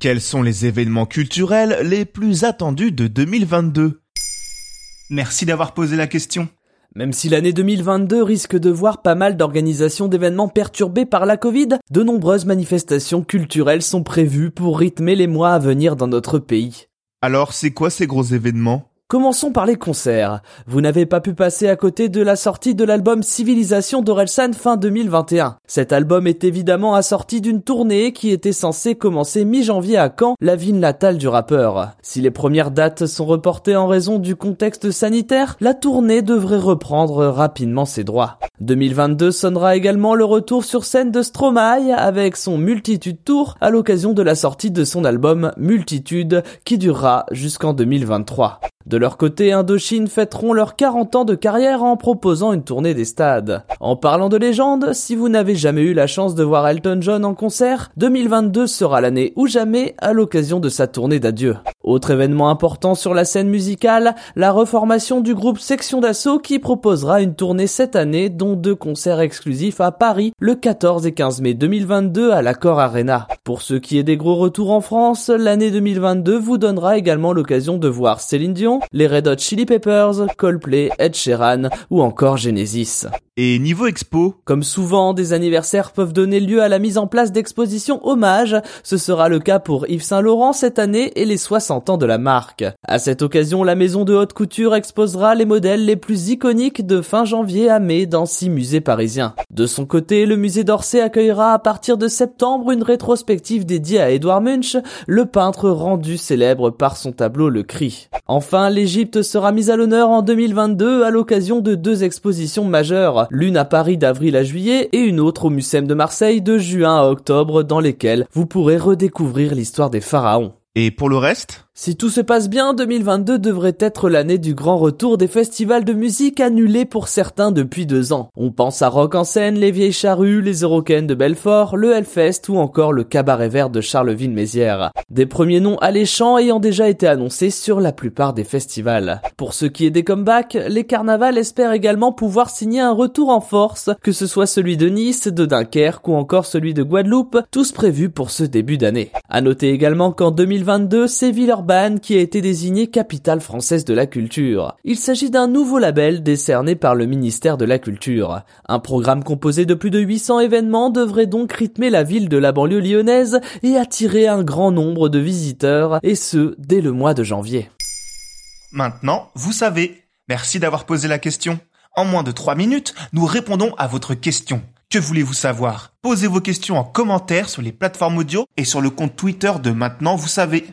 Quels sont les événements culturels les plus attendus de 2022 Merci d'avoir posé la question. Même si l'année 2022 risque de voir pas mal d'organisations d'événements perturbées par la Covid, de nombreuses manifestations culturelles sont prévues pour rythmer les mois à venir dans notre pays. Alors, c'est quoi ces gros événements? Commençons par les concerts. Vous n'avez pas pu passer à côté de la sortie de l'album Civilisation d'Orelsan fin 2021. Cet album est évidemment assorti d'une tournée qui était censée commencer mi-janvier à Caen, la ville natale du rappeur. Si les premières dates sont reportées en raison du contexte sanitaire, la tournée devrait reprendre rapidement ses droits. 2022 sonnera également le retour sur scène de Stromae avec son Multitude Tour à l'occasion de la sortie de son album Multitude qui durera jusqu'en 2023. De leur côté, Indochine fêteront leurs 40 ans de carrière en proposant une tournée des stades. En parlant de légende, si vous n'avez jamais eu la chance de voir Elton John en concert, 2022 sera l'année ou jamais à l'occasion de sa tournée d'adieu. Autre événement important sur la scène musicale, la reformation du groupe Section d'Assaut qui proposera une tournée cette année dont deux concerts exclusifs à Paris le 14 et 15 mai 2022 à l'Accor Arena. Pour ce qui est des gros retours en France, l'année 2022 vous donnera également l'occasion de voir Céline Dion, les Red Hot Chili Peppers, Coldplay, Ed Sheeran ou encore Genesis. Et niveau expo Comme souvent, des anniversaires peuvent donner lieu à la mise en place d'expositions hommages. Ce sera le cas pour Yves Saint Laurent cette année et les 60 ans de la marque. À cette occasion, la maison de haute couture exposera les modèles les plus iconiques de fin janvier à mai dans six musées parisiens. De son côté, le musée d'Orsay accueillera à partir de septembre une rétrospective dédiée à Edouard Munch, le peintre rendu célèbre par son tableau Le Cri. Enfin, l'Égypte sera mise à l'honneur en 2022 à l'occasion de deux expositions majeures, l'une à Paris d'avril à juillet et une autre au Mucem de Marseille de juin à octobre dans lesquelles vous pourrez redécouvrir l'histoire des pharaons. Et pour le reste? Si tout se passe bien, 2022 devrait être l'année du grand retour des festivals de musique annulés pour certains depuis deux ans. On pense à Rock en scène, les Vieilles Charrues, les Eurocaines de Belfort, le Hellfest ou encore le Cabaret Vert de Charleville-Mézières. Des premiers noms alléchants ayant déjà été annoncés sur la plupart des festivals. Pour ce qui est des comebacks, les carnavals espèrent également pouvoir signer un retour en force, que ce soit celui de Nice, de Dunkerque ou encore celui de Guadeloupe, tous prévus pour ce début d'année. À noter également qu'en 2022, c'est Qui a été désignée capitale française de la culture. Il s'agit d'un nouveau label décerné par le ministère de la Culture. Un programme composé de plus de 800 événements devrait donc rythmer la ville de la banlieue lyonnaise et attirer un grand nombre de visiteurs, et ce, dès le mois de janvier. Maintenant, vous savez. Merci d'avoir posé la question. En moins de 3 minutes, nous répondons à votre question. Que voulez-vous savoir? Posez vos questions en commentaire sur les plateformes audio et sur le compte Twitter de Maintenant, vous savez.